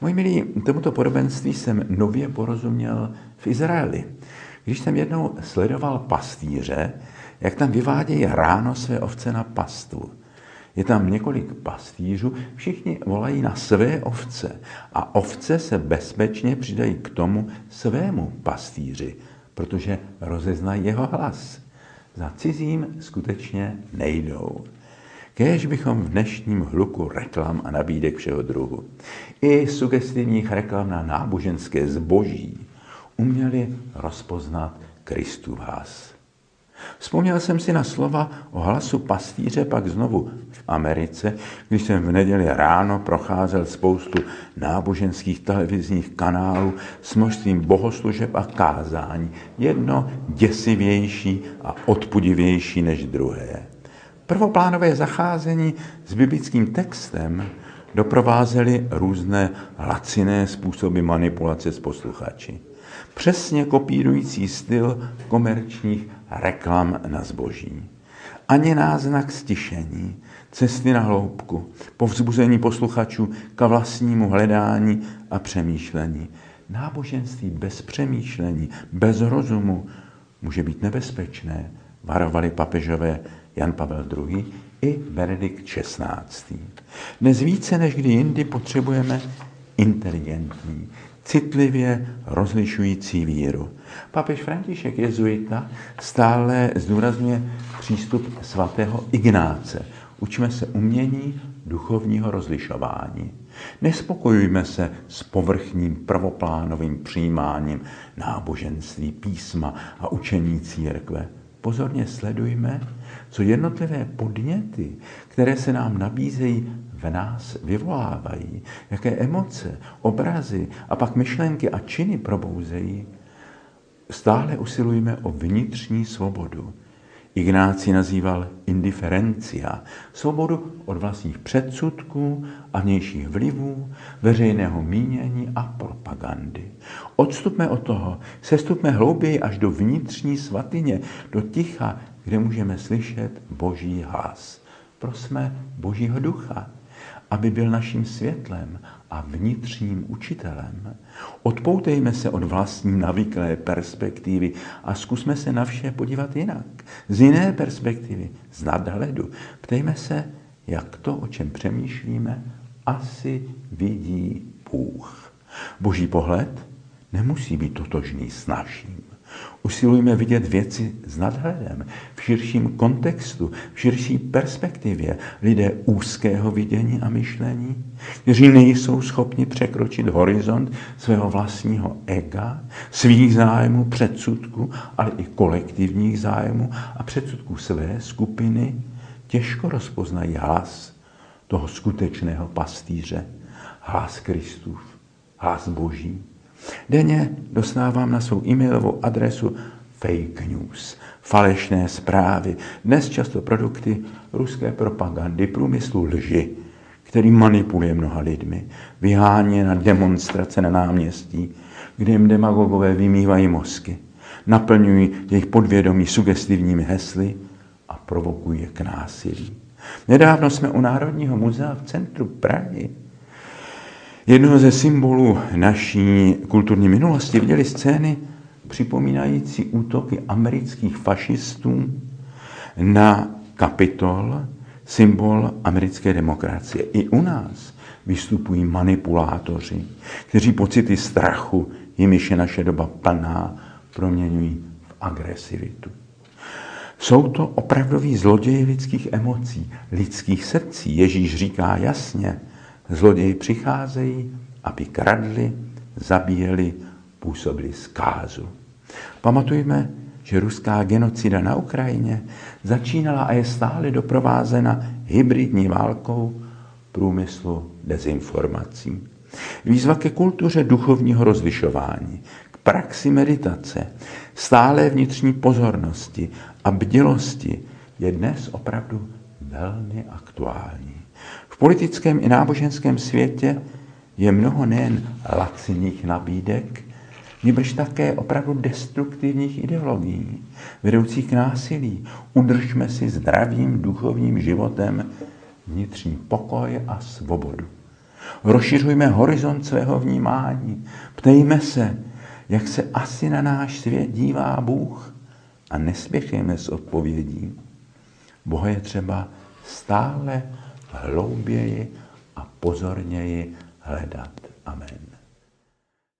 Moji milí, tomuto podobenství jsem nově porozuměl v Izraeli. Když jsem jednou sledoval pastýře, jak tam vyvádějí ráno své ovce na pastu. Je tam několik pastýřů, všichni volají na své ovce a ovce se bezpečně přidají k tomu svému pastýři, protože rozeznají jeho hlas. Za cizím skutečně nejdou. Kéž bychom v dnešním hluku reklam a nabídek všeho druhu i sugestivních reklam na náboženské zboží uměli rozpoznat Kristu vás. Vzpomněl jsem si na slova o hlasu pastýře pak znovu v Americe, když jsem v neděli ráno procházel spoustu náboženských televizních kanálů s množstvím bohoslužeb a kázání. Jedno děsivější a odpudivější než druhé. Prvoplánové zacházení s biblickým textem doprovázely různé laciné způsoby manipulace s posluchači. Přesně kopírující styl komerčních reklam na zboží. Ani náznak stišení, cesty na hloubku, povzbuzení posluchačů k vlastnímu hledání a přemýšlení. Náboženství bez přemýšlení, bez rozumu může být nebezpečné, varovali papežové Jan Pavel II. i Benedikt XVI. Dnes více než kdy jindy potřebujeme inteligentní, citlivě rozlišující víru. Papež František jezuita stále zdůrazňuje přístup svatého Ignáce. Učíme se umění duchovního rozlišování. Nespokojujme se s povrchním prvoplánovým přijímáním náboženství, písma a učení církve. Pozorně sledujme, co jednotlivé podněty, které se nám nabízejí, v nás vyvolávají, jaké emoce, obrazy a pak myšlenky a činy probouzejí, stále usilujeme o vnitřní svobodu. Ignáci nazýval indiferencia, svobodu od vlastních předsudků a vnějších vlivů, veřejného mínění a propagandy. Odstupme od toho, sestupme hlouběji až do vnitřní svatyně, do ticha, kde můžeme slyšet Boží hlas. Prosme Božího ducha, aby byl naším světlem a vnitřním učitelem. Odpoutejme se od vlastní navyklé perspektivy a zkusme se na vše podívat jinak. Z jiné perspektivy, z nadhledu. Ptejme se, jak to, o čem přemýšlíme, asi vidí Bůh. Boží pohled nemusí být totožný s naším. Usilujme vidět věci s nadhledem, v širším kontextu, v širší perspektivě. Lidé úzkého vidění a myšlení, kteří nejsou schopni překročit horizont svého vlastního ega, svých zájmů, předsudků, ale i kolektivních zájmů a předsudků své skupiny, těžko rozpoznají hlas toho skutečného pastýře, hlas Kristův, hlas Boží. Denně dostávám na svou e-mailovou adresu fake news, falešné zprávy, dnes často produkty ruské propagandy, průmyslu lži, který manipuluje mnoha lidmi, vyhání na demonstrace na náměstí, kde jim demagogové vymývají mozky, naplňují jejich podvědomí sugestivními hesly a provokují je k násilí. Nedávno jsme u Národního muzea v centru Prahy jednoho ze symbolů naší kulturní minulosti viděli scény připomínající útoky amerických fašistů na kapitol, symbol americké demokracie. I u nás vystupují manipulátoři, kteří pocity strachu, jimiž je naše doba plná, proměňují v agresivitu. Jsou to opravdoví zloději lidských emocí, lidských srdcí. Ježíš říká jasně, Zloději přicházejí, aby kradli, zabíjeli, působili zkázu. Pamatujme, že ruská genocida na Ukrajině začínala a je stále doprovázena hybridní válkou průmyslu dezinformací. Výzva ke kultuře duchovního rozlišování, k praxi meditace, stále vnitřní pozornosti a bdělosti je dnes opravdu velmi aktuální. V politickém i náboženském světě je mnoho nejen laciných nabídek, nebož také opravdu destruktivních ideologií, vedoucích k násilí. Udržme si zdravým duchovním životem vnitřní pokoj a svobodu. Rozšiřujme horizont svého vnímání. Ptejme se, jak se asi na náš svět dívá Bůh a nespěchejme s odpovědí. Boha je třeba stále hlouběji a pozorněji hledat. Amen.